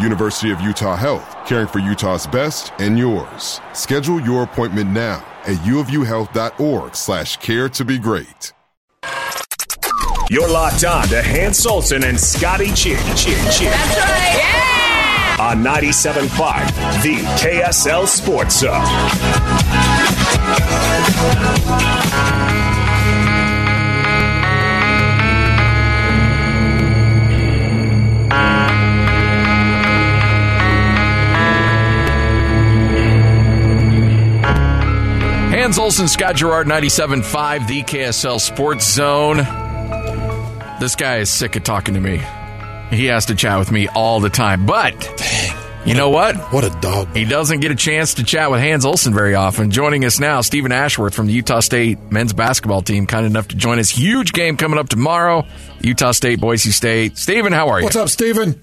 University of Utah Health, caring for Utah's best and yours. Schedule your appointment now at uofuhealth.org slash care to be great. You're locked on to Hans Olsen and Scotty Chin Chin Chin. That's right. Yeah! On 97.5, the KSL Sports Zone. Hans Olsen, Scott Garrard, 97.5, the KSL Sports Zone. This guy is sick of talking to me. He has to chat with me all the time. But you know what? What a dog. He doesn't get a chance to chat with Hans Olsen very often. Joining us now, Stephen Ashworth from the Utah State men's basketball team, kind enough to join us. Huge game coming up tomorrow. Utah State, Boise State. Stephen, how are you? What's up, Stephen?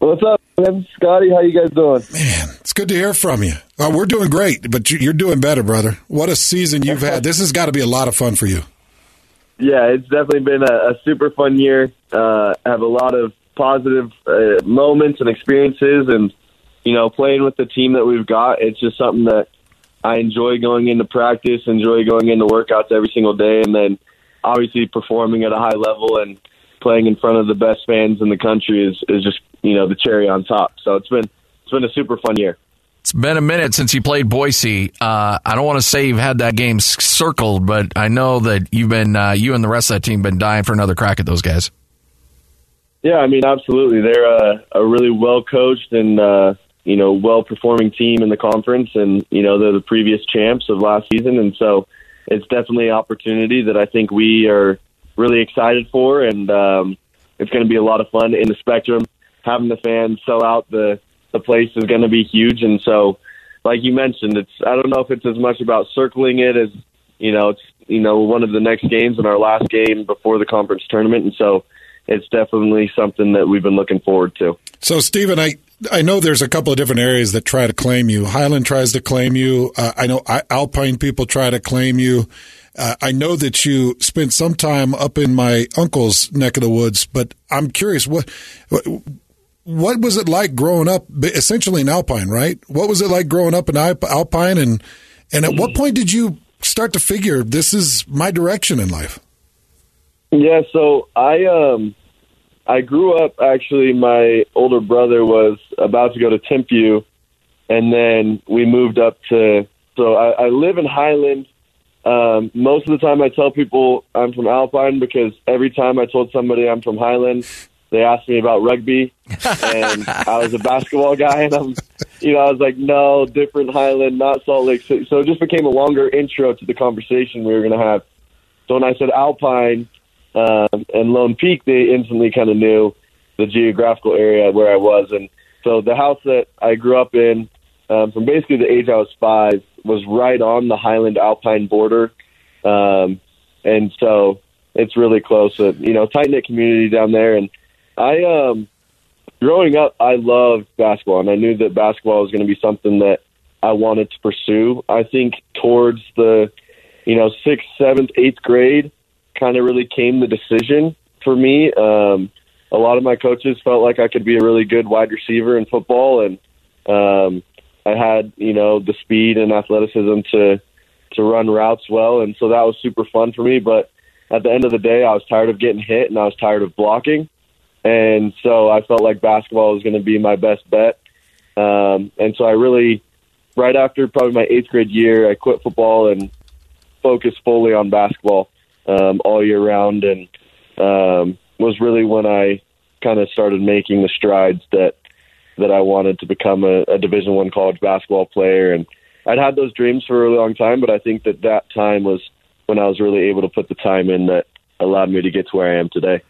What's up, man? Scotty? How you guys doing? Man, it's good to hear from you. Uh, we're doing great, but you're doing better, brother. What a season you've had. This has got to be a lot of fun for you. Yeah, it's definitely been a, a super fun year. Uh, have a lot of positive uh, moments and experiences, and you know, playing with the team that we've got, it's just something that I enjoy going into practice, enjoy going into workouts every single day, and then obviously performing at a high level and playing in front of the best fans in the country is is just you know the cherry on top. So it's been it's been a super fun year. It's been a minute since you played Boise. Uh, I don't want to say you've had that game circled, but I know that you've been uh, you and the rest of that team been dying for another crack at those guys. Yeah, I mean, absolutely. They're a, a really well coached and uh, you know well performing team in the conference, and you know they're the previous champs of last season, and so it's definitely an opportunity that I think we are really excited for, and um, it's going to be a lot of fun in the Spectrum. Having the fans sell out the the place is going to be huge, and so like you mentioned, it's I don't know if it's as much about circling it as you know it's you know one of the next games and our last game before the conference tournament, and so it's definitely something that we've been looking forward to. So, Stephen, I I know there's a couple of different areas that try to claim you. Highland tries to claim you. Uh, I know Alpine people try to claim you. Uh, I know that you spent some time up in my uncle's neck of the woods, but I'm curious what, what what was it like growing up essentially in Alpine, right? What was it like growing up in Alpine and and at what point did you start to figure this is my direction in life? Yeah, so I um I grew up actually my older brother was about to go to Timpview and then we moved up to so I, I live in Highland. Um, most of the time I tell people I'm from Alpine because every time I told somebody I'm from Highland, they asked me about rugby, and I was a basketball guy, and I'm, you know, I was like, no, different Highland, not Salt Lake City. So it just became a longer intro to the conversation we were going to have. So when I said Alpine um, and Lone Peak, they instantly kind of knew the geographical area where I was, and so the house that I grew up in, um, from basically the age I was five, was right on the Highland Alpine border, um, and so it's really close. You know, tight knit community down there, and I um growing up I loved basketball and I knew that basketball was going to be something that I wanted to pursue. I think towards the you know, sixth, seventh, eighth grade, kind of really came the decision for me. Um, a lot of my coaches felt like I could be a really good wide receiver in football, and um, I had you know the speed and athleticism to to run routes well, and so that was super fun for me. But at the end of the day, I was tired of getting hit and I was tired of blocking, and so I felt like basketball was going to be my best bet. Um, and so I really, right after probably my eighth grade year, I quit football and focused fully on basketball um, all year round, and um, was really when I kind of started making the strides that that I wanted to become a, a Division One college basketball player. And I'd had those dreams for a really long time, but I think that that time was when I was really able to put the time in that allowed me to get to where I am today.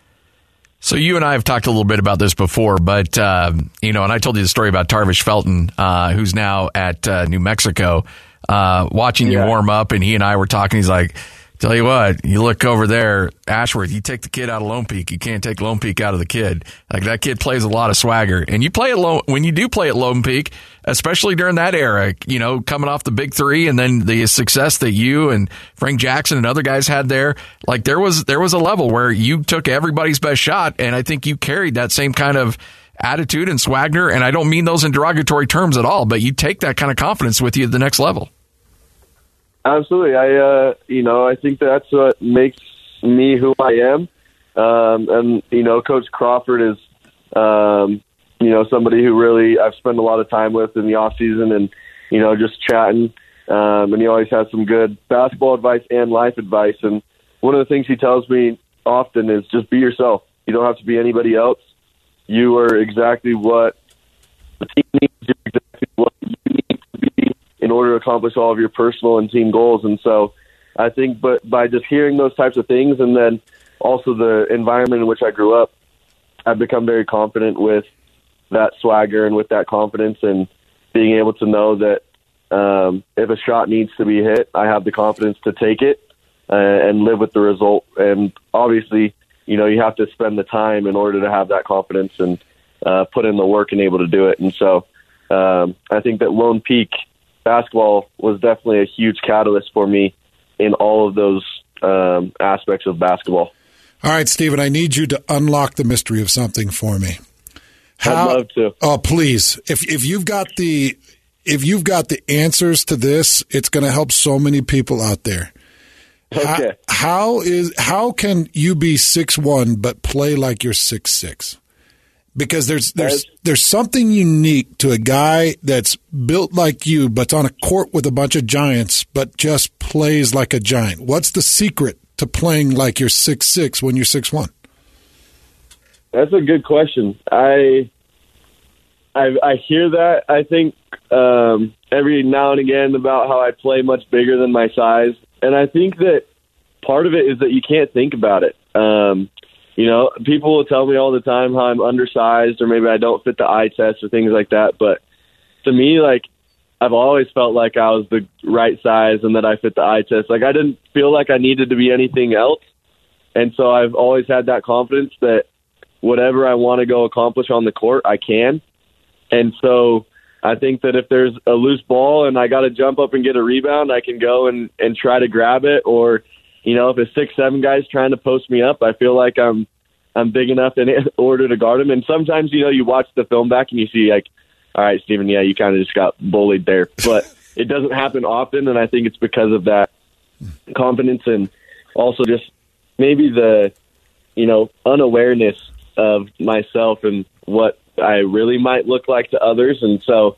So you and I have talked a little bit about this before, but uh, you know, and I told you the story about Tarvish Felton, uh, who's now at uh, New Mexico, uh, watching yeah. you warm up, and he and I were talking. He's like, Tell you what, you look over there, Ashworth, you take the kid out of Lone Peak. You can't take Lone Peak out of the kid. Like that kid plays a lot of swagger. And you play at Lone, when you do play at Lone Peak, especially during that era, you know, coming off the big three and then the success that you and Frank Jackson and other guys had there, like there was, there was a level where you took everybody's best shot. And I think you carried that same kind of attitude and swagger. And I don't mean those in derogatory terms at all, but you take that kind of confidence with you to the next level. Absolutely. I, uh, you know, I think that's what makes me who I am. Um, and, you know, Coach Crawford is, um, you know, somebody who really I've spent a lot of time with in the off season and, you know, just chatting. Um, and he always has some good basketball advice and life advice. And one of the things he tells me often is just be yourself. You don't have to be anybody else. You are exactly what the team needs. You're exactly what you need to be in order to accomplish all of your personal and team goals. And so I think, but by just hearing those types of things and then also the environment in which I grew up, I've become very confident with that swagger and with that confidence and being able to know that um, if a shot needs to be hit, I have the confidence to take it uh, and live with the result. And obviously, you know, you have to spend the time in order to have that confidence and uh, put in the work and able to do it. And so um, I think that Lone Peak basketball was definitely a huge catalyst for me in all of those um, aspects of basketball. All right, Stephen, I need you to unlock the mystery of something for me. How, I'd love to. Oh, please! If if you've got the if you've got the answers to this, it's going to help so many people out there. Okay. How, how is how can you be six one but play like you're six six? Because there's there's there's something unique to a guy that's built like you, but's on a court with a bunch of giants, but just plays like a giant. What's the secret to playing like you're six six when you're six one? That's a good question. I I, I hear that. I think um, every now and again about how I play much bigger than my size, and I think that part of it is that you can't think about it. Um, you know, people will tell me all the time how I'm undersized or maybe I don't fit the eye test or things like that. But to me, like, I've always felt like I was the right size and that I fit the eye test. Like, I didn't feel like I needed to be anything else. And so I've always had that confidence that whatever I want to go accomplish on the court, I can. And so I think that if there's a loose ball and I got to jump up and get a rebound, I can go and, and try to grab it or – you know, if it's six, seven guys trying to post me up, I feel like I'm I'm big enough in order to guard them. And sometimes, you know, you watch the film back and you see like, all right, Stephen, yeah, you kind of just got bullied there, but it doesn't happen often, and I think it's because of that confidence and also just maybe the you know unawareness of myself and what I really might look like to others, and so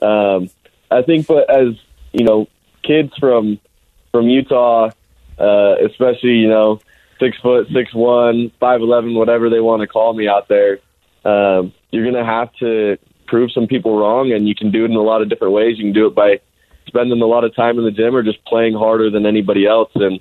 um, I think, but as you know, kids from from Utah uh, especially you know six foot, six one, five eleven, whatever they want to call me out there. Um, you're gonna have to prove some people wrong, and you can do it in a lot of different ways. You can do it by spending a lot of time in the gym or just playing harder than anybody else. And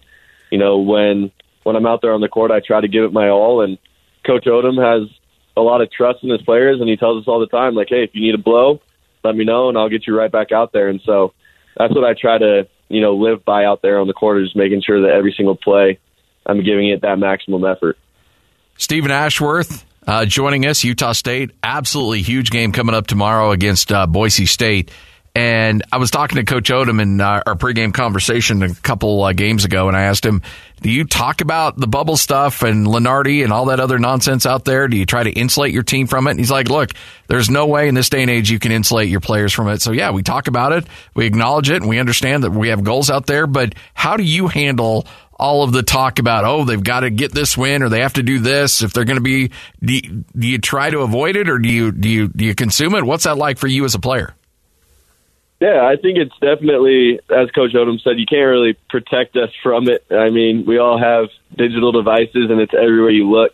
you know when when I'm out there on the court, I try to give it my all. And Coach Odom has a lot of trust in his players, and he tells us all the time, like, hey, if you need a blow, let me know, and I'll get you right back out there. And so that's what I try to you know, live by out there on the court, just making sure that every single play I'm giving it that maximum effort. Stephen Ashworth uh, joining us, Utah State. Absolutely huge game coming up tomorrow against uh, Boise State. And I was talking to Coach Odom in uh, our pregame conversation a couple uh, games ago, and I asked him, "Do you talk about the bubble stuff and Lunardi and all that other nonsense out there? Do you try to insulate your team from it?" And he's like, "Look, there's no way in this day and age you can insulate your players from it. So yeah, we talk about it, we acknowledge it, and we understand that we have goals out there. But how do you handle all of the talk about oh they've got to get this win or they have to do this if they're going to be do you, do you try to avoid it or do you do you do you consume it what's that like for you as a player yeah, I think it's definitely, as Coach Odom said, you can't really protect us from it. I mean, we all have digital devices, and it's everywhere you look.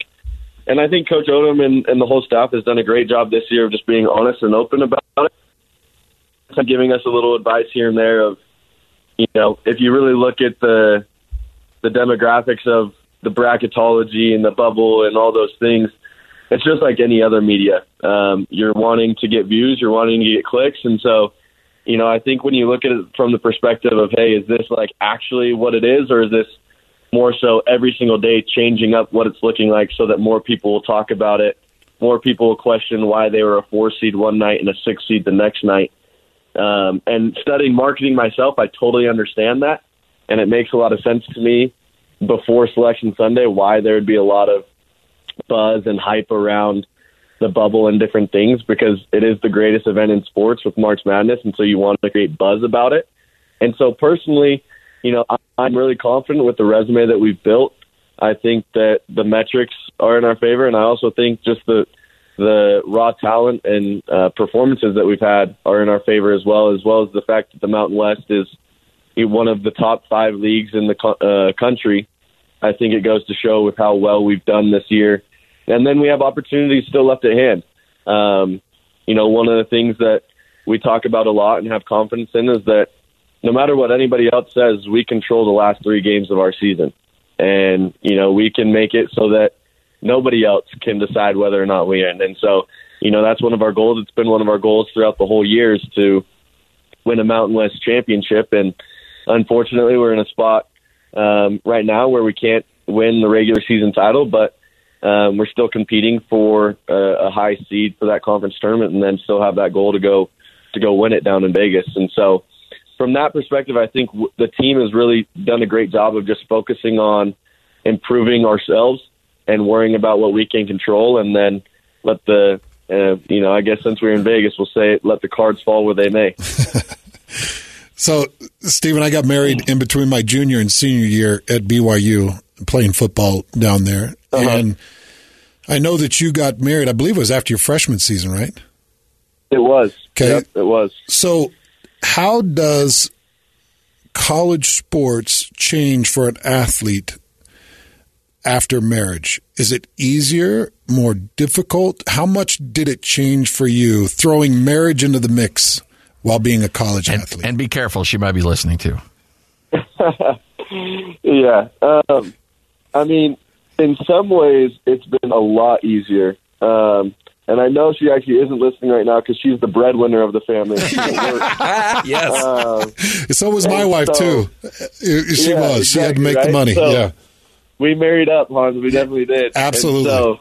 And I think Coach Odom and, and the whole staff has done a great job this year of just being honest and open about it, giving us a little advice here and there of, you know, if you really look at the the demographics of the bracketology and the bubble and all those things, it's just like any other media. Um, you're wanting to get views, you're wanting to get clicks, and so you know, I think when you look at it from the perspective of, hey, is this like actually what it is, or is this more so every single day changing up what it's looking like so that more people will talk about it, more people will question why they were a four seed one night and a six seed the next night. Um, and studying marketing myself, I totally understand that, and it makes a lot of sense to me before Selection Sunday why there would be a lot of buzz and hype around the bubble and different things because it is the greatest event in sports with March Madness, and so you want to create buzz about it. And so personally, you know, I'm really confident with the resume that we've built. I think that the metrics are in our favor, and I also think just the the raw talent and uh, performances that we've had are in our favor as well, as well as the fact that the Mountain West is one of the top five leagues in the uh, country. I think it goes to show with how well we've done this year and then we have opportunities still left at hand. Um, you know, one of the things that we talk about a lot and have confidence in is that no matter what anybody else says, we control the last three games of our season. And, you know, we can make it so that nobody else can decide whether or not we end. And so, you know, that's one of our goals. It's been one of our goals throughout the whole year is to win a Mountain West championship. And unfortunately, we're in a spot um, right now where we can't win the regular season title, but um, we're still competing for a, a high seed for that conference tournament, and then still have that goal to go to go win it down in Vegas. And so, from that perspective, I think w- the team has really done a great job of just focusing on improving ourselves and worrying about what we can control, and then let the uh, you know, I guess since we're in Vegas, we'll say let the cards fall where they may. so, Stephen, I got married in between my junior and senior year at BYU, playing football down there, uh-huh. And I know that you got married, I believe it was after your freshman season, right? It was. Okay. Yep, it was. So, how does college sports change for an athlete after marriage? Is it easier, more difficult? How much did it change for you throwing marriage into the mix while being a college and, athlete? And be careful, she might be listening too. yeah. Um, I mean, in some ways, it's been a lot easier. Um, and I know she actually isn't listening right now because she's the breadwinner of the family. yes. Um, so was my wife so, too. She yeah, was. Exactly, she had to make right? the money. So yeah. We married up, Hans. We definitely did. Absolutely. And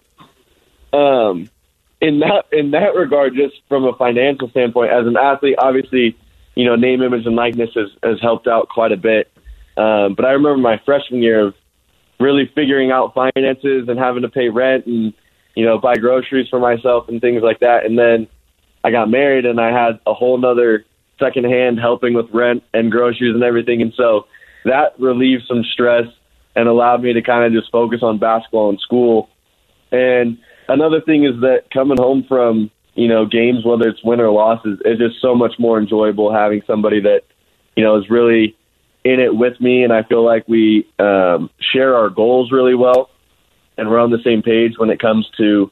so, um, in that in that regard, just from a financial standpoint, as an athlete, obviously, you know, name, image, and likeness has, has helped out quite a bit. Um, but I remember my freshman year of really figuring out finances and having to pay rent and you know buy groceries for myself and things like that. And then I got married and I had a whole nother second hand helping with rent and groceries and everything. And so that relieved some stress and allowed me to kind of just focus on basketball and school. And another thing is that coming home from you know games, whether it's win or loss, it's just so much more enjoyable having somebody that you know is really in it with me, and I feel like we um, share our goals really well, and we're on the same page when it comes to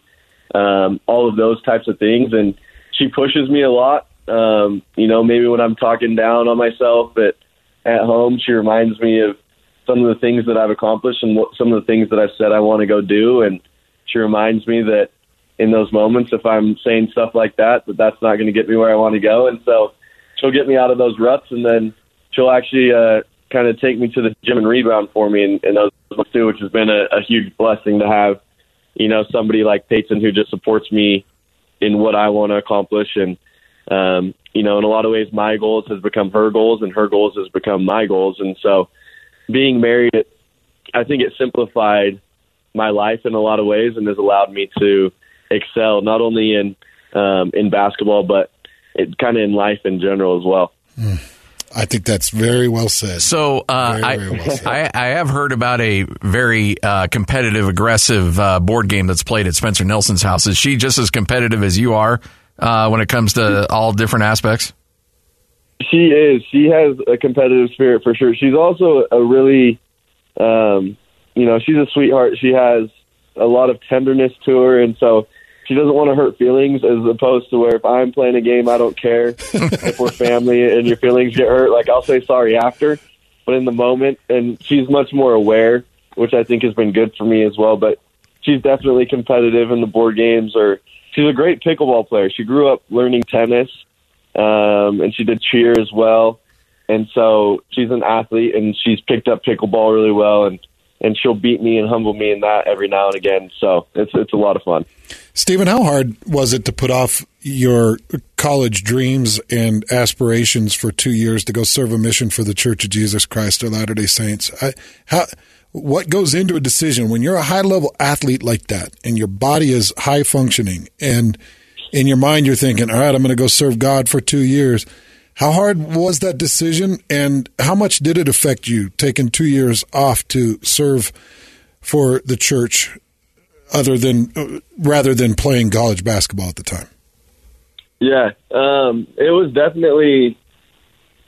um, all of those types of things. And she pushes me a lot. Um, you know, maybe when I'm talking down on myself, but at home, she reminds me of some of the things that I've accomplished and what, some of the things that I've said I want to go do. And she reminds me that in those moments, if I'm saying stuff like that, that that's not going to get me where I want to go. And so she'll get me out of those ruts and then she'll actually uh, kind of take me to the gym and rebound for me and, and those too, which has been a, a huge blessing to have, you know, somebody like Peyton who just supports me in what I want to accomplish. And um, you know, in a lot of ways, my goals has become her goals, and her goals has become my goals. And so, being married, I think it simplified my life in a lot of ways, and has allowed me to excel not only in um, in basketball, but it kind of in life in general as well. Mm. I think that's very well said. So uh, very, very I, well I, I, have heard about a very uh, competitive, aggressive uh, board game that's played at Spencer Nelson's house. Is she just as competitive as you are uh, when it comes to all different aspects? She is. She has a competitive spirit for sure. She's also a really, um, you know, she's a sweetheart. She has a lot of tenderness to her, and so she doesn't want to hurt feelings as opposed to where if I'm playing a game, I don't care if we're family and your feelings get hurt. Like I'll say sorry after, but in the moment, and she's much more aware, which I think has been good for me as well. But she's definitely competitive in the board games. Or she's a great pickleball player. She grew up learning tennis, um, and she did cheer as well. And so she's an athlete, and she's picked up pickleball really well. And and she'll beat me and humble me in that every now and again. So it's it's a lot of fun. Stephen, how hard was it to put off your college dreams and aspirations for two years to go serve a mission for the Church of Jesus Christ of Latter Day Saints? I, how what goes into a decision when you're a high level athlete like that and your body is high functioning and in your mind you're thinking, all right, I'm going to go serve God for two years. How hard was that decision, and how much did it affect you taking two years off to serve for the church, other than uh, rather than playing college basketball at the time? Yeah, um, it was definitely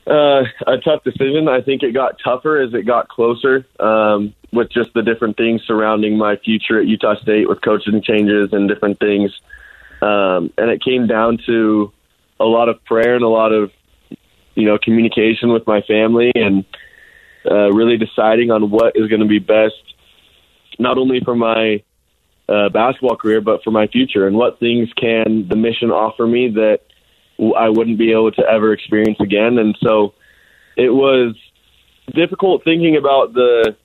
uh, a tough decision. I think it got tougher as it got closer um, with just the different things surrounding my future at Utah State with coaching changes and different things. Um, and it came down to a lot of prayer and a lot of you know, communication with my family and uh, really deciding on what is going to be best, not only for my uh, basketball career, but for my future and what things can the mission offer me that I wouldn't be able to ever experience again. And so it was difficult thinking about the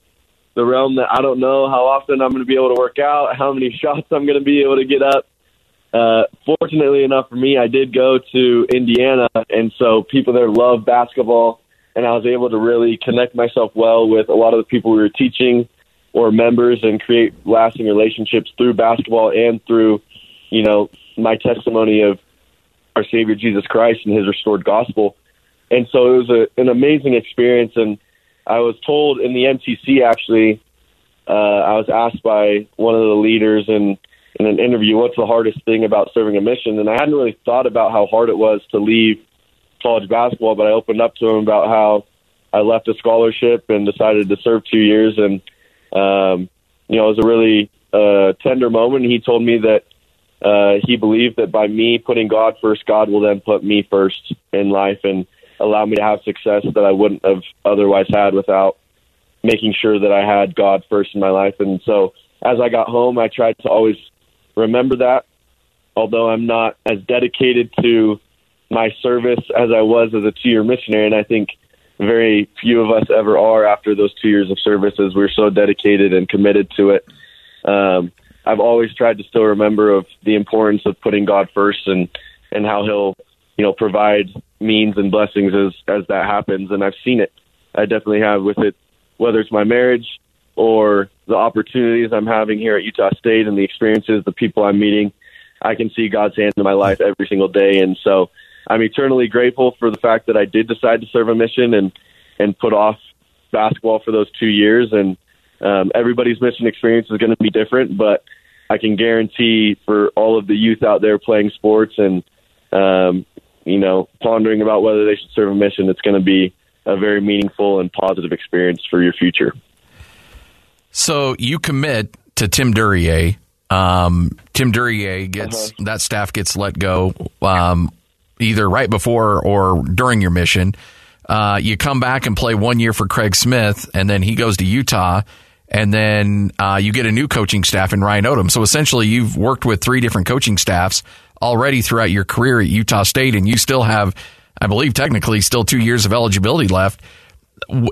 the realm that I don't know how often I'm going to be able to work out, how many shots I'm going to be able to get up, uh, fortunately enough for me, I did go to Indiana, and so people there love basketball, and I was able to really connect myself well with a lot of the people we were teaching or members and create lasting relationships through basketball and through, you know, my testimony of our Savior Jesus Christ and His restored gospel. And so it was a, an amazing experience, and I was told in the MTC actually, uh, I was asked by one of the leaders and in an interview, what's the hardest thing about serving a mission? And I hadn't really thought about how hard it was to leave college basketball, but I opened up to him about how I left a scholarship and decided to serve two years. And, um, you know, it was a really uh, tender moment. He told me that uh, he believed that by me putting God first, God will then put me first in life and allow me to have success that I wouldn't have otherwise had without making sure that I had God first in my life. And so as I got home, I tried to always remember that. Although I'm not as dedicated to my service as I was as a two year missionary, and I think very few of us ever are after those two years of service as we're so dedicated and committed to it. Um, I've always tried to still remember of the importance of putting God first and, and how he'll, you know, provide means and blessings as, as that happens. And I've seen it. I definitely have with it, whether it's my marriage, or the opportunities I'm having here at Utah State and the experiences, the people I'm meeting, I can see God's hand in my life every single day. And so I'm eternally grateful for the fact that I did decide to serve a mission and, and put off basketball for those two years. And um, everybody's mission experience is going to be different, but I can guarantee for all of the youth out there playing sports and, um, you know, pondering about whether they should serve a mission, it's going to be a very meaningful and positive experience for your future. So you commit to Tim Duryea. Um, Tim Duryea gets uh-huh. that staff gets let go um, either right before or during your mission. Uh, you come back and play one year for Craig Smith, and then he goes to Utah, and then uh, you get a new coaching staff in Ryan Odom. So essentially, you've worked with three different coaching staffs already throughout your career at Utah State, and you still have, I believe, technically still two years of eligibility left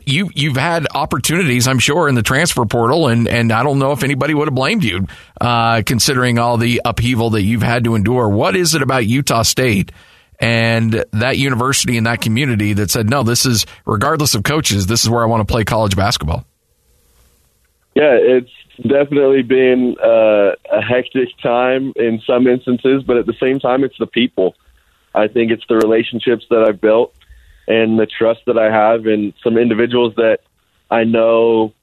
you you've had opportunities, I'm sure, in the transfer portal, and and I don't know if anybody would have blamed you, uh, considering all the upheaval that you've had to endure. What is it about Utah State and that university and that community that said, no, this is, regardless of coaches, this is where I want to play college basketball? Yeah, it's definitely been uh, a hectic time in some instances, but at the same time, it's the people. I think it's the relationships that I've built and the trust that I have in some individuals that I know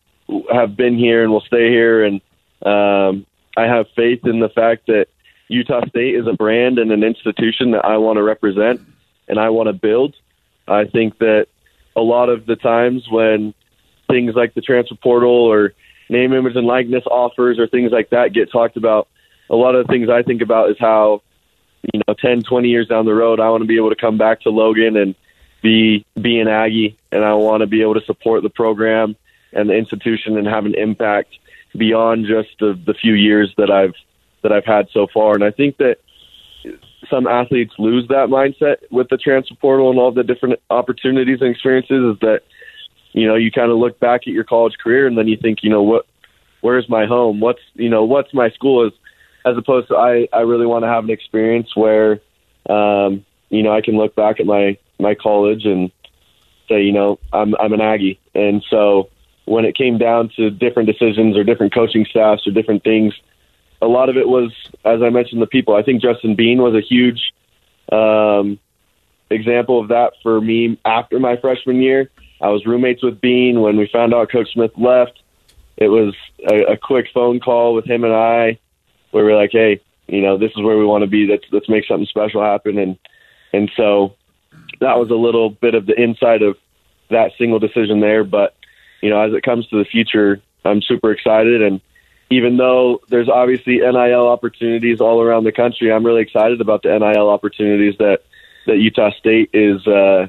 have been here and will stay here. And um, I have faith in the fact that Utah State is a brand and an institution that I want to represent and I want to build. I think that a lot of the times when things like the transfer portal or name, image, and likeness offers or things like that get talked about, a lot of the things I think about is how, you know, 10, 20 years down the road, I want to be able to come back to Logan and be be an Aggie, and I want to be able to support the program and the institution and have an impact beyond just the, the few years that I've that I've had so far. And I think that some athletes lose that mindset with the transfer portal and all the different opportunities and experiences. Is that you know you kind of look back at your college career and then you think you know what where's my home what's you know what's my school is as opposed to I I really want to have an experience where um, you know I can look back at my my college and say you know I'm I'm an Aggie and so when it came down to different decisions or different coaching staffs or different things, a lot of it was, as I mentioned, the people. I think Justin Bean was a huge um, example of that for me after my freshman year. I was roommates with Bean when we found out Coach Smith left. It was a, a quick phone call with him and I, where we are like, "Hey, you know, this is where we want to be. Let's let's make something special happen." And and so that was a little bit of the inside of that single decision there. But you know, as it comes to the future, I'm super excited. And even though there's obviously NIL opportunities all around the country, I'm really excited about the NIL opportunities that that Utah State is uh,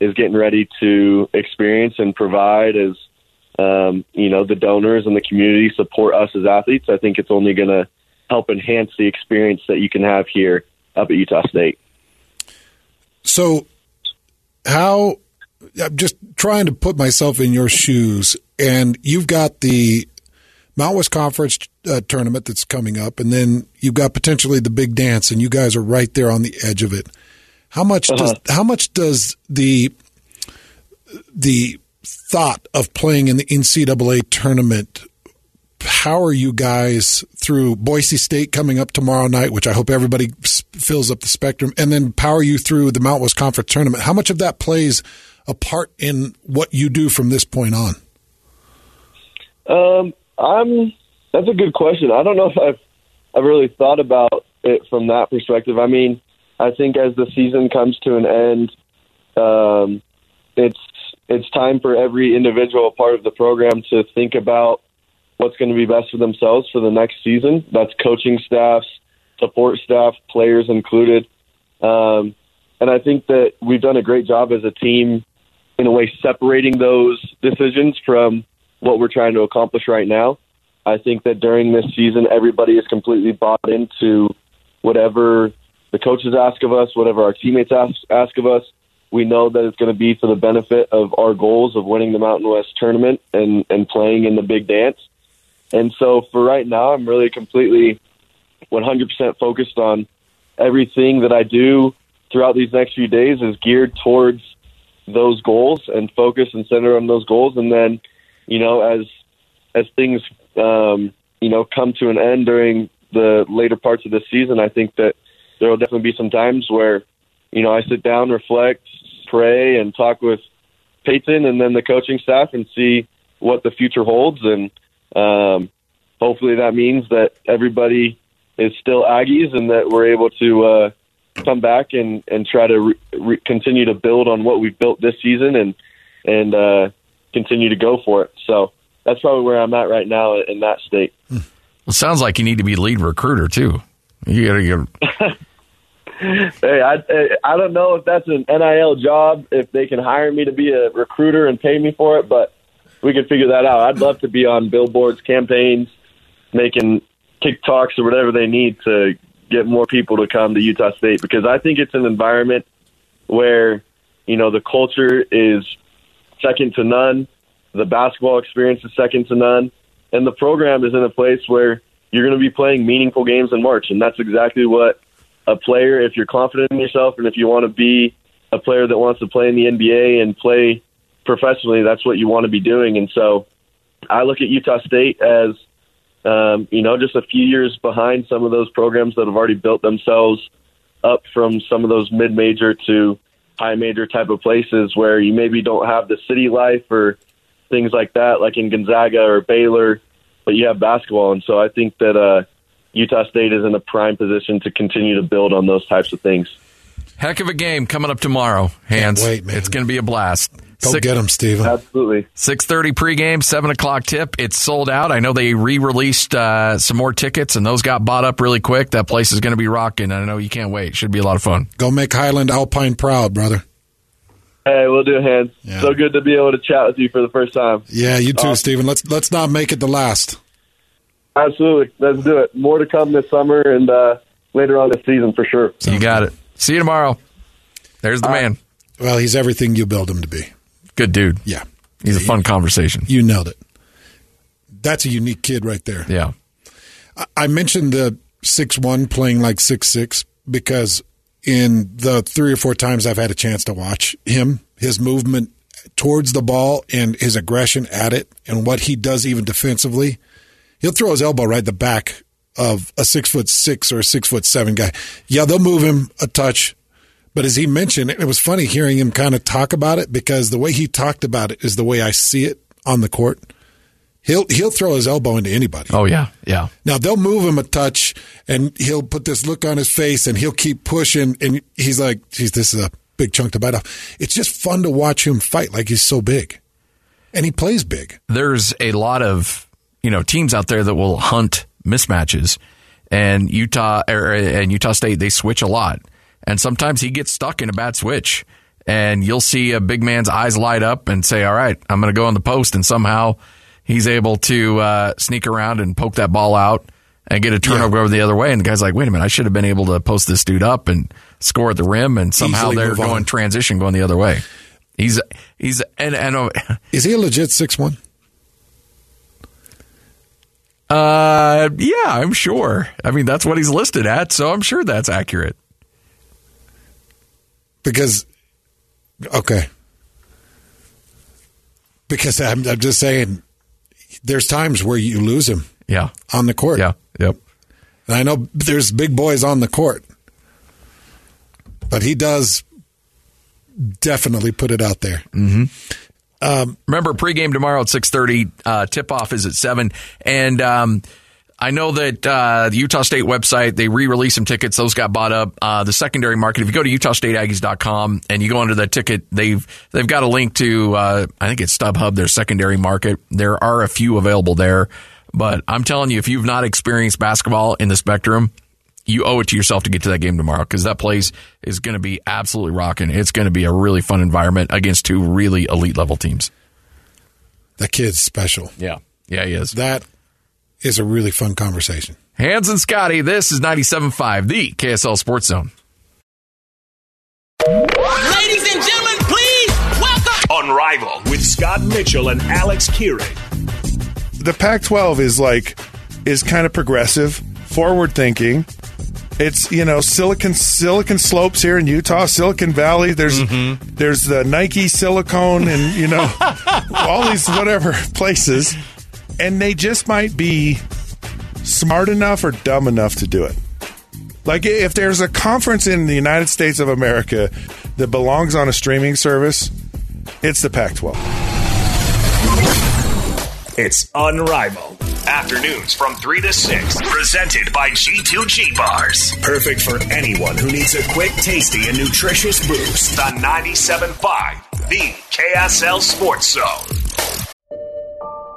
is getting ready to experience and provide as um, you know the donors and the community support us as athletes. I think it's only going to help enhance the experience that you can have here up at Utah State. So, how I'm just trying to put myself in your shoes, and you've got the Mount West Conference uh, tournament that's coming up, and then you've got potentially the big dance, and you guys are right there on the edge of it. How much uh-huh. does how much does the the thought of playing in the NCAA tournament power you guys through Boise State coming up tomorrow night, which I hope everybody fills up the spectrum, and then power you through the Mount West Conference tournament? How much of that plays a part in what you do from this point on? Um, I'm. That's a good question. I don't know if I've I've really thought about it from that perspective. I mean, I think as the season comes to an end, um, it's it's time for every individual part of the program to think about what's going to be best for themselves for the next season. That's coaching staffs, support staff, players included. Um, and I think that we've done a great job as a team in a way separating those decisions from what we're trying to accomplish right now. I think that during this season, everybody is completely bought into whatever the coaches ask of us, whatever our teammates ask, ask of us. We know that it's going to be for the benefit of our goals of winning the Mountain West tournament and, and playing in the big dance. And so for right now, I'm really completely 100% focused on everything that I do throughout these next few days is geared towards those goals and focus and center on those goals. And then, you know, as as things um, you know come to an end during the later parts of the season, I think that there will definitely be some times where you know I sit down, reflect, pray, and talk with Peyton and then the coaching staff and see what the future holds. And um, hopefully that means that everybody is still Aggies and that we're able to. Uh, come back and and try to re- re- continue to build on what we've built this season and and uh, continue to go for it. So that's probably where I'm at right now in that state. Well, it sounds like you need to be lead recruiter too. You got to get. hey, I I don't know if that's an NIL job if they can hire me to be a recruiter and pay me for it, but we can figure that out. I'd love to be on billboards, campaigns, making TikToks or whatever they need to get more people to come to Utah State because I think it's an environment where, you know, the culture is second to none, the basketball experience is second to none, and the program is in a place where you're going to be playing meaningful games in March, and that's exactly what a player, if you're confident in yourself and if you want to be a player that wants to play in the NBA and play professionally, that's what you want to be doing. And so I look at Utah State as, um, you know, just a few years behind some of those programs that have already built themselves up from some of those mid major to high major type of places where you maybe don't have the city life or things like that, like in Gonzaga or Baylor, but you have basketball. And so I think that uh, Utah State is in a prime position to continue to build on those types of things. Heck of a game coming up tomorrow, Hans. wait, man. It's going to be a blast. Go Six- get him, Steven. Absolutely. 6.30 pregame, 7 o'clock tip. It's sold out. I know they re-released uh, some more tickets, and those got bought up really quick. That place is going to be rocking. I know you can't wait. Should be a lot of fun. Go make Highland Alpine proud, brother. Hey, we'll do, Hans. Yeah. So good to be able to chat with you for the first time. Yeah, you too, Uh, Steven. Let's let's not make it the last. Absolutely. Let's do it. More to come this summer and uh, later on this season for sure. You got it. See you tomorrow. There's the man. Well, he's everything you build him to be. Good dude. Yeah, He's a fun conversation. you nailed it. That's a unique kid right there. Yeah. I- I mentioned the six one playing like six six because in the three or four times I've had a chance to watch him, his movement towards the ball and his aggression at it, and what he does even defensively, he'll throw his elbow right at the back of a six foot six or a six foot seven guy. Yeah, they'll move him a touch. But as he mentioned, it was funny hearing him kind of talk about it because the way he talked about it is the way I see it on the court. He'll he'll throw his elbow into anybody. Oh, yeah. Yeah. Now they'll move him a touch, and he'll put this look on his face, and he'll keep pushing, and he's like, "Geez, this is a big chunk to bite off." It's just fun to watch him fight, like he's so big, and he plays big. there's a lot of you know teams out there that will hunt mismatches, and Utah er, and Utah State they switch a lot, and sometimes he gets stuck in a bad switch, and you'll see a big man's eyes light up and say, "All right, I'm going to go on the post," and somehow he's able to uh, sneak around and poke that ball out and get a turnover over the other way, and the guy's like, "Wait a minute, I should have been able to post this dude up and score at the rim," and somehow Easily they're move on. going transition going the other way. He's he's and and. uh, Is he a legit six one? Uh, yeah, I'm sure. I mean, that's what he's listed at, so I'm sure that's accurate. Because, okay, because I'm, I'm just saying, there's times where you lose him Yeah, on the court. yeah, yep. And I know there's big boys on the court, but he does definitely put it out there. Remember, pregame tomorrow at six thirty. Uh, tip off is at seven, and um, I know that uh, the Utah State website they re-released some tickets. Those got bought up. Uh, the secondary market. If you go to UtahStateAggies.com and you go under the ticket, they've they've got a link to uh, I think it's StubHub, their secondary market. There are a few available there, but I'm telling you, if you've not experienced basketball in the Spectrum, you owe it to yourself to get to that game tomorrow because that place is going to be absolutely rocking. It's going to be a really fun environment against two really elite level teams. That kid's special. Yeah. Yeah, he is. That is a really fun conversation. Hans and Scotty, this is 97.5, the KSL Sports Zone. Ladies and gentlemen, please welcome. Unrivaled with Scott Mitchell and Alex Kearing. the Pac-12 is like is kind of progressive, forward thinking. It's you know Silicon Silicon Slopes here in Utah, Silicon Valley. There's mm-hmm. there's the Nike Silicone and you know all these whatever places, and they just might be smart enough or dumb enough to do it. Like if there's a conference in the United States of America that belongs on a streaming service, it's the Pac-12. It's Unrivaled. Afternoons from 3 to 6. Presented by G2G Bars. Perfect for anyone who needs a quick, tasty, and nutritious boost. The 97.5, the KSL Sports Zone.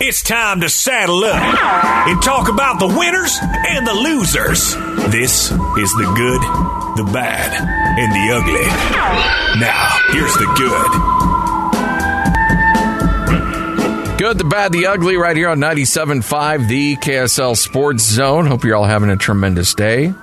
It's time to saddle up and talk about the winners and the losers. This is the good, the bad, and the ugly. Now, here's the good. Good, the bad, the ugly, right here on 97.5, the KSL Sports Zone. Hope you're all having a tremendous day.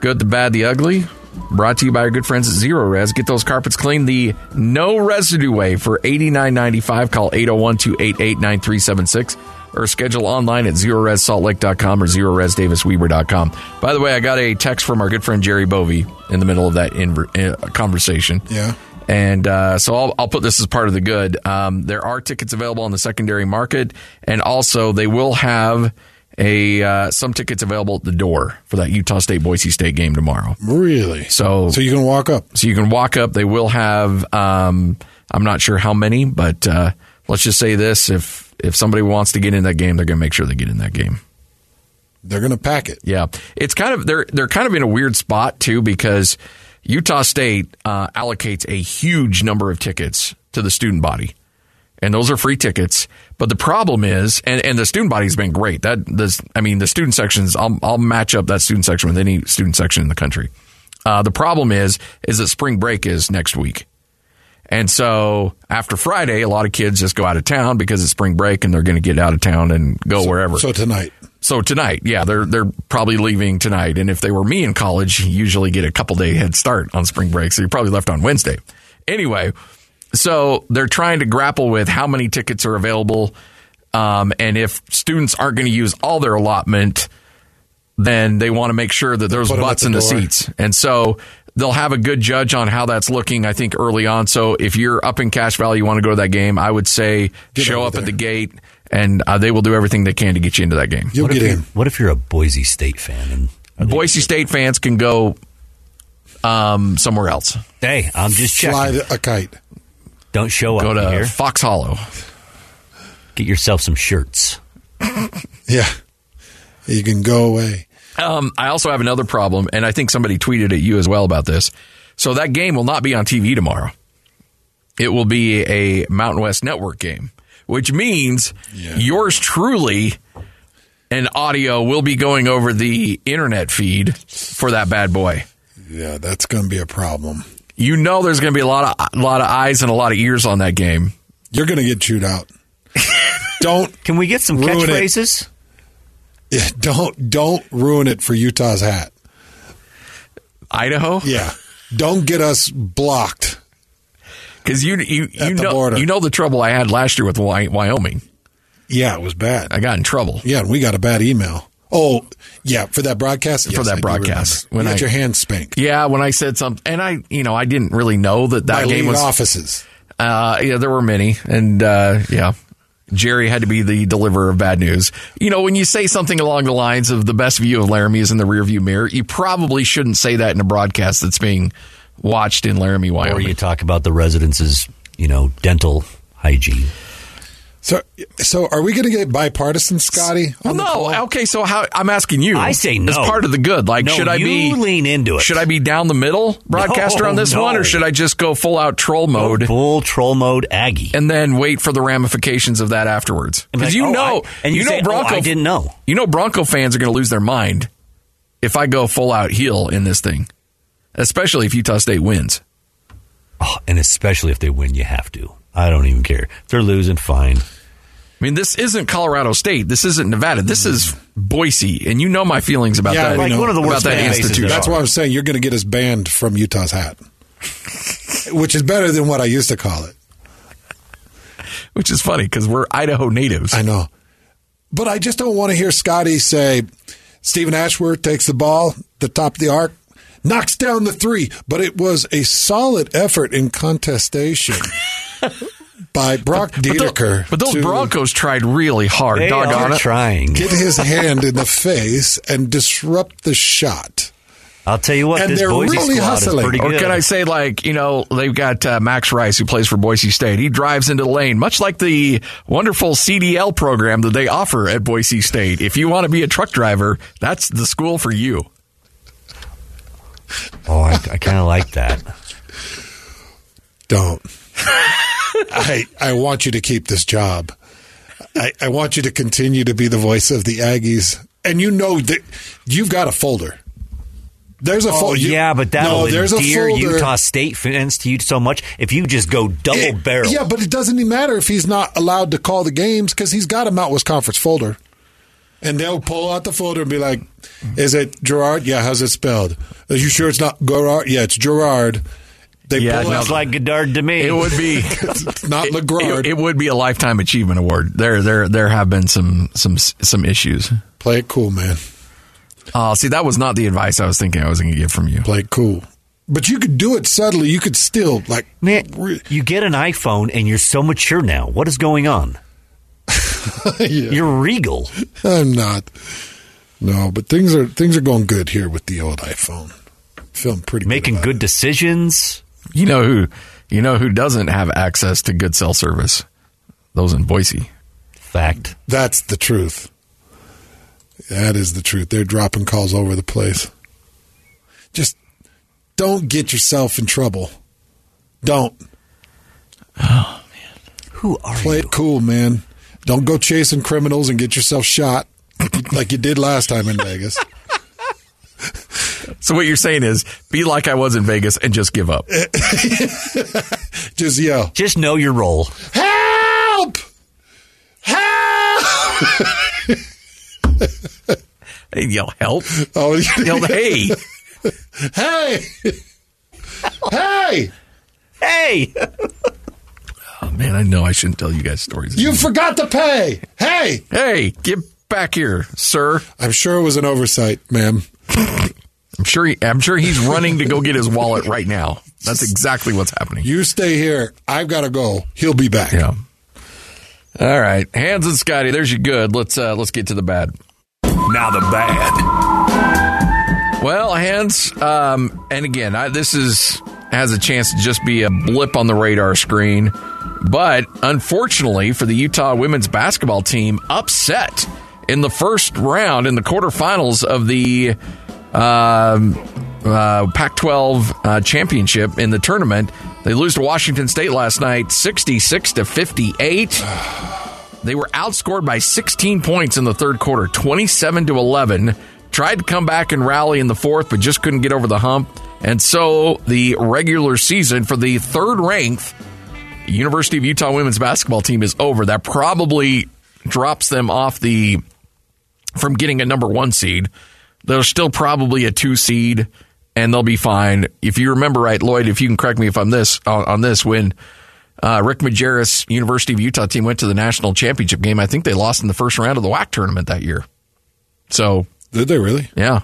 Good, the bad, the ugly. Brought to you by our good friends at Zerorez. Get those carpets clean the no residue way for $89.95. Call 801 288 9376 or schedule online at zerorezsaltlake.com or zerorezdavisweber.com. By the way, I got a text from our good friend Jerry Bovey in the middle of that inver- uh, conversation. Yeah. And uh, so I'll, I'll put this as part of the good. Um, there are tickets available on the secondary market, and also they will have a uh, some tickets available at the door for that Utah State Boise State game tomorrow. Really? So So you can walk up. so you can walk up. They will have. Um, I'm not sure how many, but uh, let's just say this: if if somebody wants to get in that game, they're going to make sure they get in that game. They're going to pack it. Yeah, it's kind of they're they're kind of in a weird spot too because Utah State uh, allocates a huge number of tickets to the student body, and those are free tickets. But the problem is, and, and the student body's been great. That this, I mean, the student sections. I'll I'll match up that student section with any student section in the country. Uh, the problem is, is that spring break is next week. And so after Friday, a lot of kids just go out of town because it's spring break and they're going to get out of town and go wherever. So tonight. So tonight, yeah, they're they're probably leaving tonight. And if they were me in college, you usually get a couple day head start on spring break. So you're probably left on Wednesday. Anyway, so they're trying to grapple with how many tickets are available, um, and if students aren't going to use all their allotment, then they want to make sure that there's Put 'em at butts the in the door. seats. And so they'll have a good judge on how that's looking, I think, early on. So if you're up in Cache Valley, you want to go to that game, I would say show over up at the gate and uh, they will do everything they can to get you into that game. You'll what get if in. you're- What if you're a Boise State fan and Boise State fans can go um, somewhere else. hey, I'm just checking. Fly a kite. Don't show up Go to here. Fox Hollow. Get yourself some shirts. Yeah. You can go away. Um, I also have another problem, and I think somebody tweeted at you as well about this. So that game will not be on TV tomorrow. It will be a Mountain West Network game, which means yours truly and audio will be going over the internet feed for that bad boy. Yeah, that's going to be a problem. You know, there's going to be a lot of a lot of eyes and a lot of ears on that game. You're going to get chewed out. don't Can we get some Ruin it. catchphrases? yeah, don't don't ruin it for Utah's hat. Idaho, Yeah. Don't get us blocked. because you you you know border. you know the trouble I had last year with Wyoming. Yeah, it was bad. I got in trouble. Yeah, we got a bad email. Oh, yeah, for that broadcast? For Yes, that I broadcast. remember. When you I- got your hand spanked Yeah, when I said something, and I, you know, I didn't really know that that by game was. offices. Uh, yeah, there were many, and uh, yeah, Jerry had to be the deliverer of bad news. You know, when you say something along the lines of the best view of Laramie is in the rearview mirror, you probably shouldn't say that in a broadcast that's being watched in Laramie, Wyoming. Or you talk about the residents' you know dental hygiene. So, so are we going to get bipartisan, Scotty? Well, no. call? Okay, so how I'm asking you. I say no. As part of the good, like No, should I you be lean into it. Should I be down the middle broadcaster No, on this no. one, or should I just go full out troll mode? Full troll mode Aggie. and then wait for the ramifications of that afterwards. Because like, you oh, know, I- and you know say, oh, Bronco. I didn't know. You know, Bronco fans are going to lose their mind if I go full out heel in this thing, especially if Utah State wins. Oh, and especially if they win, you have to. I don't even care. If they're losing, fine. I mean, this isn't Colorado State. This isn't Nevada. This is Boise, and you know my feelings about Yeah, that. like one of the about worst that institution. That's why I'm saying you're going to get us banned from Utah's hat, which is better than what I used to call it. Which is funny because we're Idaho natives. I know. But I just don't want to hear Scotty say Steven Ashworth takes the ball, the top of the arc, knocks down the three, but it was a solid effort in contestation. by Brock Dedeker. But those to Broncos tried really hard. They doggone are it. trying. get his hand in the face and disrupt the shot. I'll tell you what, And this they're Boise really squad hustling. is pretty good. Or can I say, like, you know, they've got uh, Max Rice, who plays for Boise State. He drives into the lane, much like the wonderful CDL program that they offer at Boise State. If you want to be a truck driver, that's the school for you. oh, I, I kind of like that. Don't. I I want you to keep this job. I, I want you to continue to be the voice of the Aggies. And you know that you've got a folder. There's a Oh, folder. yeah, but that no, will there's endear. Utah State fans to you so much. If you just go double It- barrel, Yeah, but it doesn't even matter if he's not allowed to call the games because he's got a Mount West Conference folder. And they'll pull out the folder and be like, "Is it Gerard? Yeah, how's it spelled? Are you sure it's not Gerard? Yeah, it's Gerard." They Yeah, sounds like Godard to me. It would be not it, Legrand. it would be a lifetime achievement award. There, there, there have been some some some issues. Play it cool, man. Oh, see, that was not the advice I was thinking I was going to get from you. Play it cool. But you could do it subtly. You could still like Man, you get an iPhone and you're so mature now. What is going on? Yeah. You're regal. I'm not. No, but things are things are going good here with the old iPhone. Feeling pretty Making good. good decisions. You know who? You know who doesn't have access to good cell service? Those in Boise. Fact. That's the truth. That is the truth. They're dropping calls over the place. Just don't get yourself in trouble. Don't. Oh man. Who are you? Play you? it cool, man. Don't go chasing criminals and get yourself shot like you did last time in Vegas. So what you're saying is, be like I was in Vegas and just give up. Just yell, Just know your role. help! Help! Hey, yell help. Oh, Yell hey. hey! hey! Hey! Oh man, I know I shouldn't tell you guys stories. You forgot to pay! Hey! hey, get back here, sir. I'm sure it was an oversight, ma'am. I'm sure. He, I'm sure he's running to go get his wallet right now. That's exactly what's happening. You stay here. I've got to go. He'll be back. Yeah. All right, Hans and Scotty. There's your good. Let's uh, let's get to the bad. Now the bad. Well, Hans, um, and again, I, this is has a chance to just be a blip on the radar screen, but unfortunately for the Utah women's basketball team, upset in the first round in the quarterfinals of the um, uh, Pac-12 uh, championship in the tournament. They lose to Washington State last night, sixty-six to fifty-eight. They were outscored by 16 points in the third quarter, 27 to 11. Tried to come back and rally in the fourth, but just couldn't get over the hump. And so the regular season for the third ranked University of Utah women's basketball team is over. That probably drops them off the from getting a number one seed. They're still probably a two seed, and they'll be fine. If you remember right, Lloyd, if you can correct me if I'm this on, on this, when uh, Rick Majerus University of Utah team went to the national championship game, I think they lost in the first round of the WAC tournament that year. So Did they really? yeah.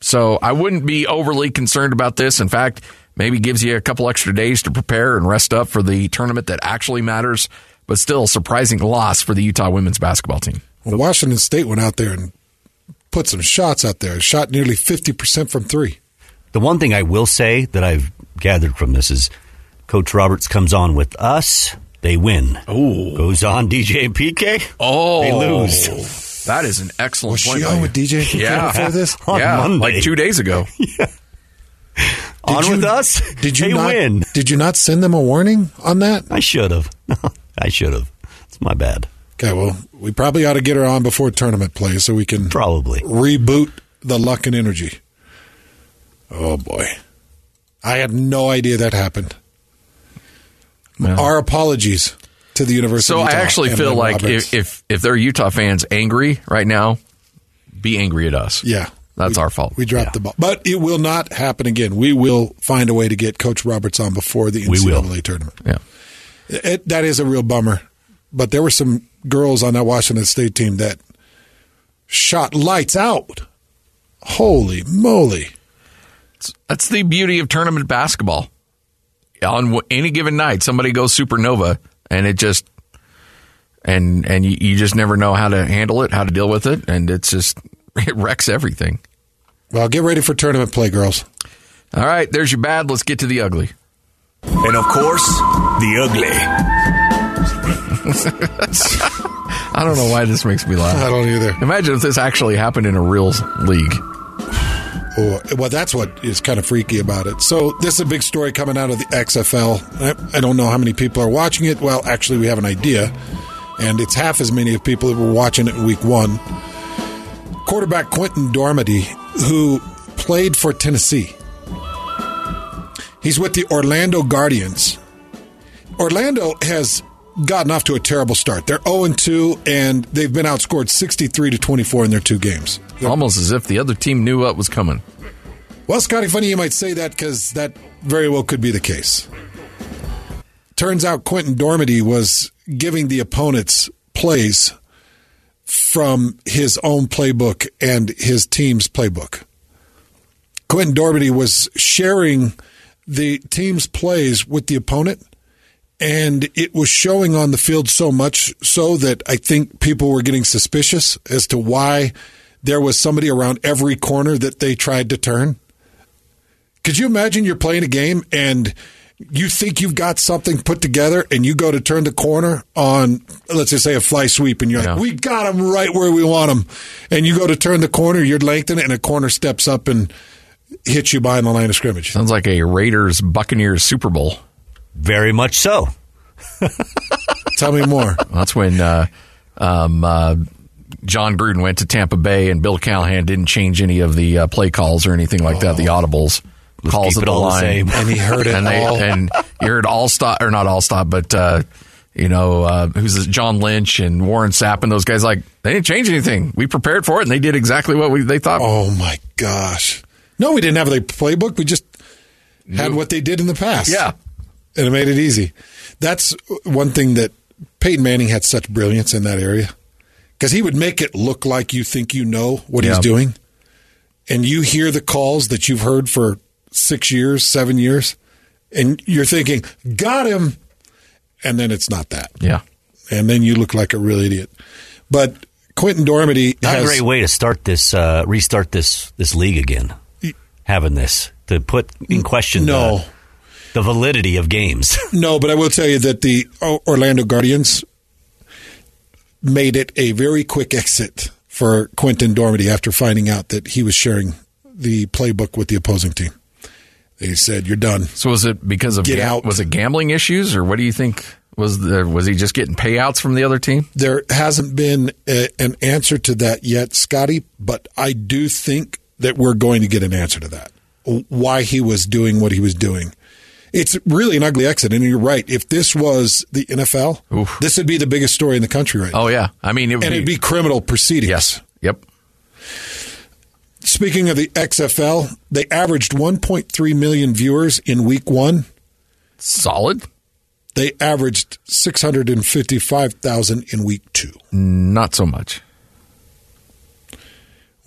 So I wouldn't be overly concerned about this. In fact, maybe gives you a couple extra days to prepare and rest up for the tournament that actually matters. But still, surprising loss for the Utah women's basketball team. Well, Washington State went out there and put some shots out there. Shot nearly 50% from three. The one thing I will say that I've gathered from this is Coach Roberts comes on with us, they win. Oh. Goes on DJ and PK, Oh, they lose. That is an excellent Was point. she on with DJ PK Yeah. before this? On yeah, Monday. like two days ago. yeah. on you- with us, Did you they not, win. Did you not send them a warning on that? I should have. I should have. It's my bad. Okay, well, we probably ought to get her on before tournament play so we can Probably. reboot the luck and energy. Oh boy, I had no idea that happened. Well. Our apologies to the University. So of I actually feel Lynn like if, if if they're Utah fans angry right now, be angry at us. yeah, That's we- our fault. We dropped the ball, but it will not happen again. We will find a way to get Coach Roberts on before the We will. NCAA tournament. Yeah. It, that is a real bummer. But there were some girls on that Washington State team that shot lights out. Holy moly! That's the beauty of tournament basketball. On any given night, somebody goes supernova and it just and and you, you just never know how to handle it, how to deal with it, and it's just it wrecks everything. Well, get ready for tournament play, girls. All right, there's your bad. Let's get to the ugly. And of course, the ugly. I don't know why this makes me laugh. I don't either. Imagine if this actually happened in a real league. Oh, well, that's what is kind of freaky about it. So, this is a big story coming out of the XFL. I, I don't know how many people are watching it. Well, actually, we have an idea, and it's half as many of people that were watching it in week one. Quarterback Quinten Dormady, who played for Tennessee, he's with the Orlando Guardians. Orlando has gotten off to a terrible start. They're 0 2, and they've been outscored 63 to 24 in their two games. Almost as if the other team knew what was coming. Well, Scotty, funny you might say that because that very well could be the case. Turns out Quinten Dormady was giving the opponents plays from his own playbook and his team's playbook. Quinten Dormady was sharing the team's plays with the opponent and it was showing on the field so much so that I think people were getting suspicious as to why there was somebody around every corner that they tried to turn. Could you imagine you're playing a game and you think you've got something put together and you go to turn the corner on, let's just say a fly sweep and you're yeah. like, we got them right where we want them. And you go to turn the corner, you're lengthening and a corner steps up and hits you behind the line of scrimmage. Sounds like a Raiders Buccaneers Super Bowl. Very much so. Tell me more. That's when uh, um, uh, Jon Gruden went to Tampa Bay and Bill Callahan didn't change any of the uh, play calls or anything like oh. that, the audibles. Let's calls of the line. The and he heard it and all. And you heard all stop, or not all stop, but, uh, you know, uh, who's this? John Lynch and Warren Sapp and those guys, like, they didn't change anything. We prepared for it and they did exactly what we, they thought. Oh, my gosh. No, we didn't have the playbook. We just had what they did in the past. Yeah and it made it easy. That's one thing that Peyton Manning had such brilliance in that area because he would make it look like you think you know what he's doing, and you hear the calls that you've heard for six years, seven years, and you're thinking, "Got him," and then it's not that. Yeah, and then you look like a real idiot. But Quinten Dormady not has, a great way to start this, uh, restart this this league again. Having this to put in question no. The, the validity of games. no, but I will tell you that the Orlando Guardians made it a very quick exit for Quinten Dormady after finding out that he was sharing the playbook with the opposing team. They said, "You're done." So was it because of Get ga- out. Was it gambling issues, or what do you think? Was there, was he just getting payouts from the other team? There hasn't been a, an answer to that yet, Scotty. But I do think that we're going to get an answer to that. Why he was doing what he was doing it's really an ugly exit. And you're right. If this was the NFL, Oof. this would be the biggest story in the country right oh, now. Oh, yeah. I mean, it and be, it'd be criminal proceedings. Yes. Yep. Speaking of the XFL, they averaged 1.3 million viewers in week one. Solid. They averaged 655,000 in week two. Not so much.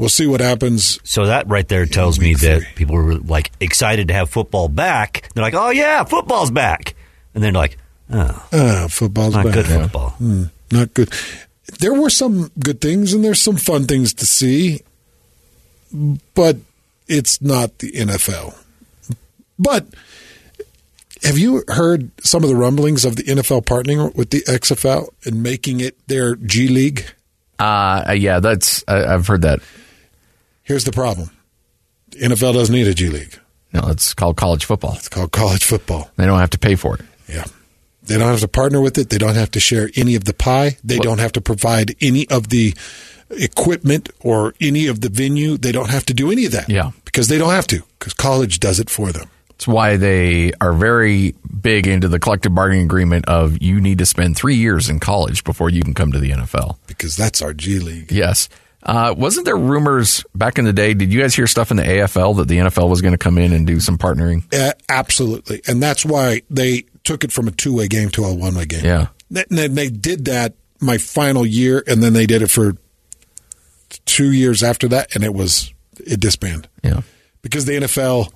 We'll see what happens. So that right there tells me that people were like excited to have football back. They're like, "Oh yeah, football's back," and then they're like, "Oh, uh, football's not back. good football. Mm, not good." There were some good things, and there's some fun things to see, but it's not the NFL. But have you heard some of the rumblings of the NFL partnering with the XFL and making it their G League? Uh, yeah, that's I, I've heard that. Here's the problem the NFL doesn't need a G League. No, it's called college football. It's called college football. They don't have to pay for it. Yeah. They don't have to partner with it. They don't have to share any of the pie. They what? don't have to provide any of the equipment or any of the venue. They don't have to do any of that. Yeah. Because they don't have to, because college does it for them. It's why they are very big into the collective bargaining agreement of you need to spend three years in college before you can come to the NFL. Because that's our G League. Yes. Uh, wasn't there rumors back in the day? Did you guys hear stuff in the AFL that the NFL was going to come in and do some partnering? Uh, absolutely, and that's why they took it from a two way game to a one way game. Yeah, and they did that my final year, and then they did it for two years after that, and it was it disbanded. Yeah, because the NFL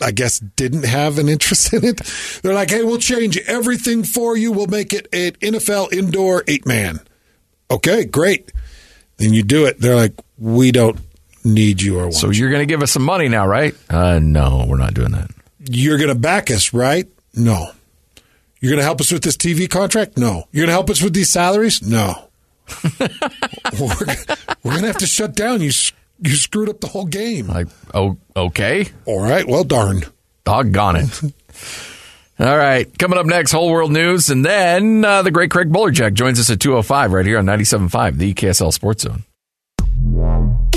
I guess didn't have an interest in it. They're like, hey, we'll change everything for you. We'll make it an NFL indoor eight man. Okay, great. Then you do it. They're like, we don't need you or want So you're going to give us some money now, right? Uh, no, we're not doing that. You're going to back us, right? No. You're going to help us with this TV contract? No. You're going to help us with these salaries? No. we're we're going to have to shut down. You you screwed up the whole game. Like, oh, okay. All right. Well, darn. Doggone it. All right. Coming up next, whole world news. And then uh, the great Craig Bolerjack joins us at 205 right here on 97.5, the KSL Sports Zone.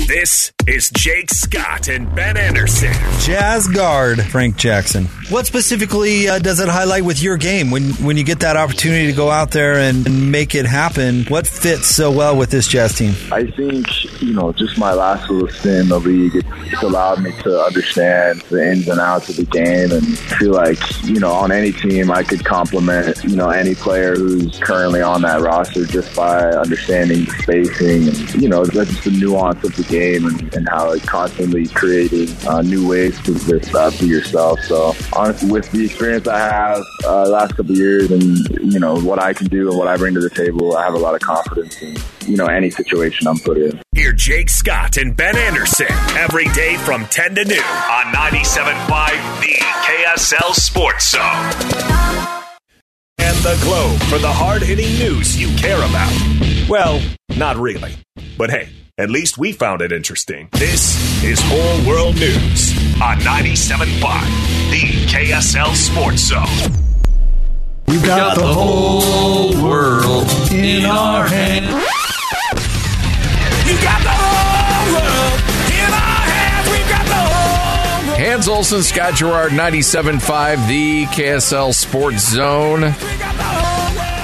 This is Jake Scott and Ben Anderson. Jazz guard Frank Jackson. What specifically uh, does it highlight with your game when when you get that opportunity to go out there and, and make it happen? What fits so well with this Jazz team? I think, you know, just my last little stint in the league, it, it's allowed me to understand the ins and outs of the game and feel like, you know, on any team I could complement, you know, any player who's currently on that roster just by understanding the spacing and, you know, that's just the nuance of the game and, and how it constantly creating uh, new ways to just uh, be yourself. So honestly, with the experience I have uh, last couple of years and, you know, what I can do and what I bring to the table, I have a lot of confidence in, you know, any situation I'm put in. Hear Jake Scott and Ben Anderson every day from 10 to noon on 97.5 The KSL Sports Zone. And the Globe for the hard hitting news you care about. Well, not really. But hey, at least we found it interesting. This is Whole World News on 97.5 The KSL Sports Zone. We've got the whole world in our hands. You got the whole world in our hands. We've got the whole world. Hans Olsen, Scott Garrard, 97.5, the KSL Sports Zone.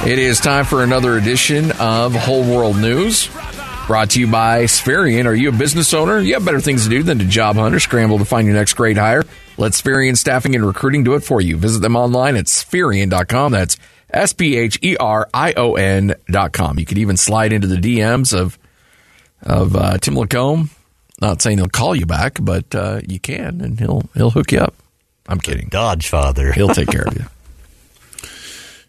It is time for another edition of Whole World News. Brought to you by Spherion. Are you a business owner? You have better things to do than to job hunt or scramble to find your next great hire. Let Spherion Staffing and Recruiting do it for you. Visit them online at Spherion.com. That's S P H E R I O N.com. You could even slide into the DMs of of uh, Tim Lacombe. Not saying he'll call you back, but uh, you can, and he'll he'll hook you up. I'm kidding. Dodge father. He'll take care of you.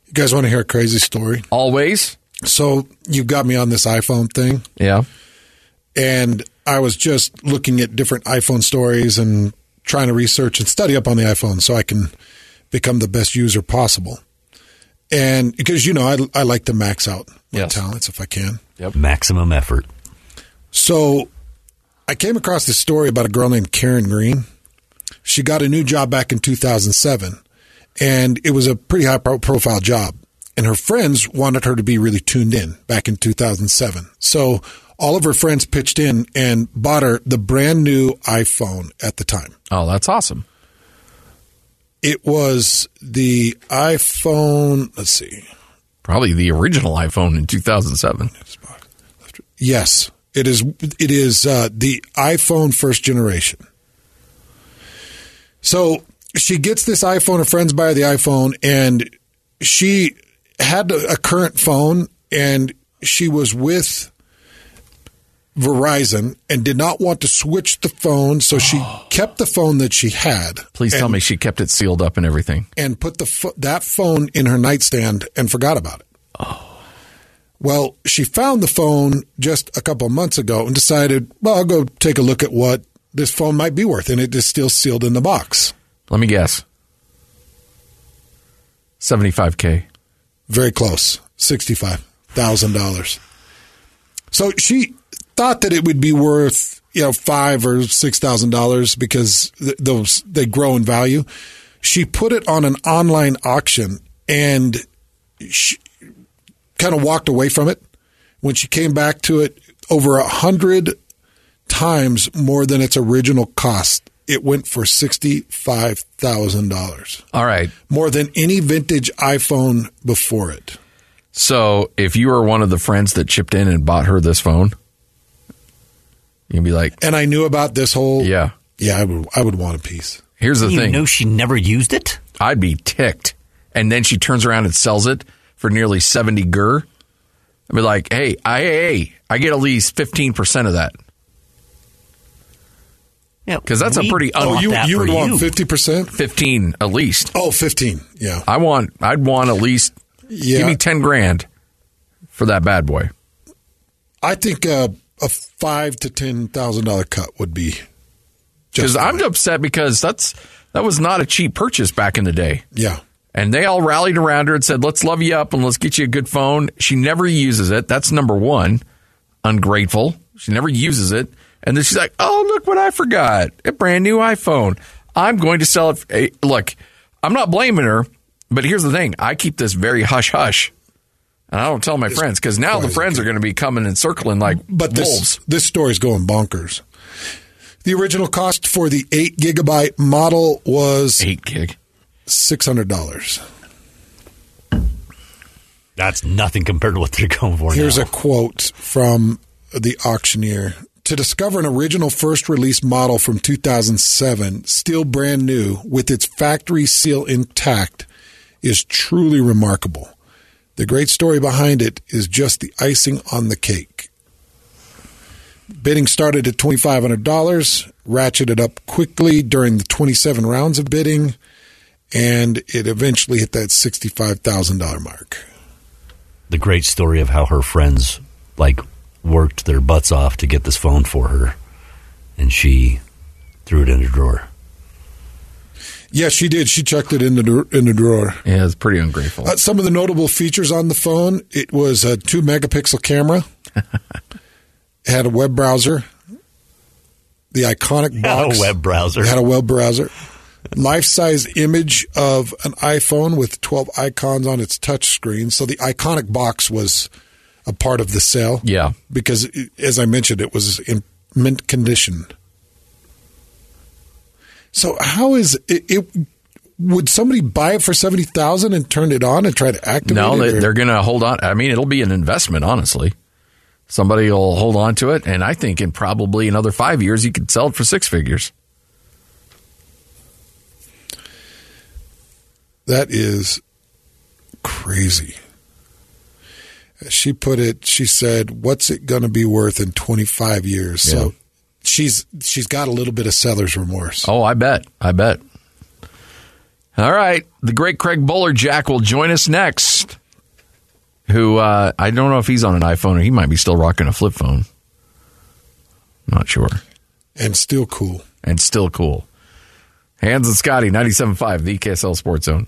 You guys want to hear a crazy story? Always. So you've got me on this iPhone thing. Yeah. And I was just looking at different iPhone stories and trying to research and study up on the iPhone so I can become the best user possible. And because, you know, I, I like to max out my Yes. talents if I can. Yep. Maximum effort. So I came across this story about a girl named Karen Green. She got a new job back in 2007, and it was a pretty high pro- profile job. And her friends wanted her to be really tuned in back in 2007. So all of her friends pitched in and bought her the brand new iPhone at the time. Oh, that's awesome. It was the iPhone, let's see. Probably the original iPhone in 2007. Yes, it is. It is uh, the iPhone first generation. So she gets this iPhone. Her friends buy her the iPhone, and she had a current phone, and she was with Verizon and did not want to switch the phone, so she kept the phone that she had. Please tell me she kept it sealed up and everything. and put the pho- that phone in her nightstand and forgot about it. Oh. Well, she found the phone just a couple of months ago and decided, well, I'll go take a look at what this phone might be worth, and it is still sealed in the box. Let me guess. 75K. Very close, sixty-five thousand dollars. So she thought that it would be worth you know five or six thousand dollars because th- those they grow in value. She put it on an online auction and she kind of walked away from it. When she came back to it, over a hundred times more than its original cost. It went for sixty-five thousand dollars, All right. more than any vintage iPhone before it. So if you were one of the friends that chipped in and bought her this phone, you'd be like, and I knew about this whole. Yeah, yeah, I would. I would want a piece. Here's the You thing. You know she never used it? I'd be ticked. And then she turns around and sells it for nearly 70 gur. I'd be like, hey, I, hey, hey, I get at least 15% of that. Yeah, because that's we a pretty. want Oh, you that you for would want fifty percent? Fifteen at least. Oh, 15. Yeah. I want. I'd want at least. Yeah. Give me ten grand for that bad boy. I think uh, a five to ten thousand dollar cut would be Because I'm upset because that's that was not a cheap purchase back in the day. yeah. And they all rallied around her and said, "Let's love you up and let's get you a good phone." She never uses it. That's number one. Ungrateful. She never uses it. And then she's like, "Oh, look what I forgot! A brand new iPhone. I'm going to sell it." Hey, look, I'm not blaming her, but here's the thing: I keep this very hush hush, and I don't tell my friends because now the friends are going to be coming and circling like But this wolves. this story's going bonkers. The original cost for the eight gigabyte model was eight gig, six hundred dollars. That's nothing compared to what they're going for Here's now. a quote from the auctioneer. To discover an original first release model from 2007, still brand new, with its factory seal intact, is truly remarkable. The great story behind it is just the icing on the cake. Bidding started at $2,500, ratcheted up quickly during the 27 rounds of bidding, and it eventually hit that $65,000 mark. the great story of how her friends like worked their butts off to get this phone for her, and she threw it in a drawer. Yeah, she did. She chucked it in the in the drawer. Yeah, it's pretty ungrateful. Uh, some of the notable features on the phone: it was a two megapixel camera, had a web browser, the iconic Had box a web browser. had a web browser, life size image of an iPhone with twelve icons on its touch screen. So the iconic box was a part of the sale. Yeah. because as I mentioned, it was in mint condition. So how is it? it would somebody buy it for seventy thousand and turn it on and try to activate No, it? they, they're going to hold on. I mean, it'll be an investment, honestly. Somebody will hold on to it, and I think in probably another five years, you could sell it for six figures. That is crazy. She put it. She said, "What's it going to be worth in 25 years?" So she's she's got a little bit of seller's remorse. Oh, I bet. I bet. All right. The great Craig Bolerjack will join us next. Who uh, I don't know if he's on an iPhone or he might be still rocking a flip phone. Not sure. And still cool. And still cool. Hans and Scotty, 97.5, the KSL Sports Zone.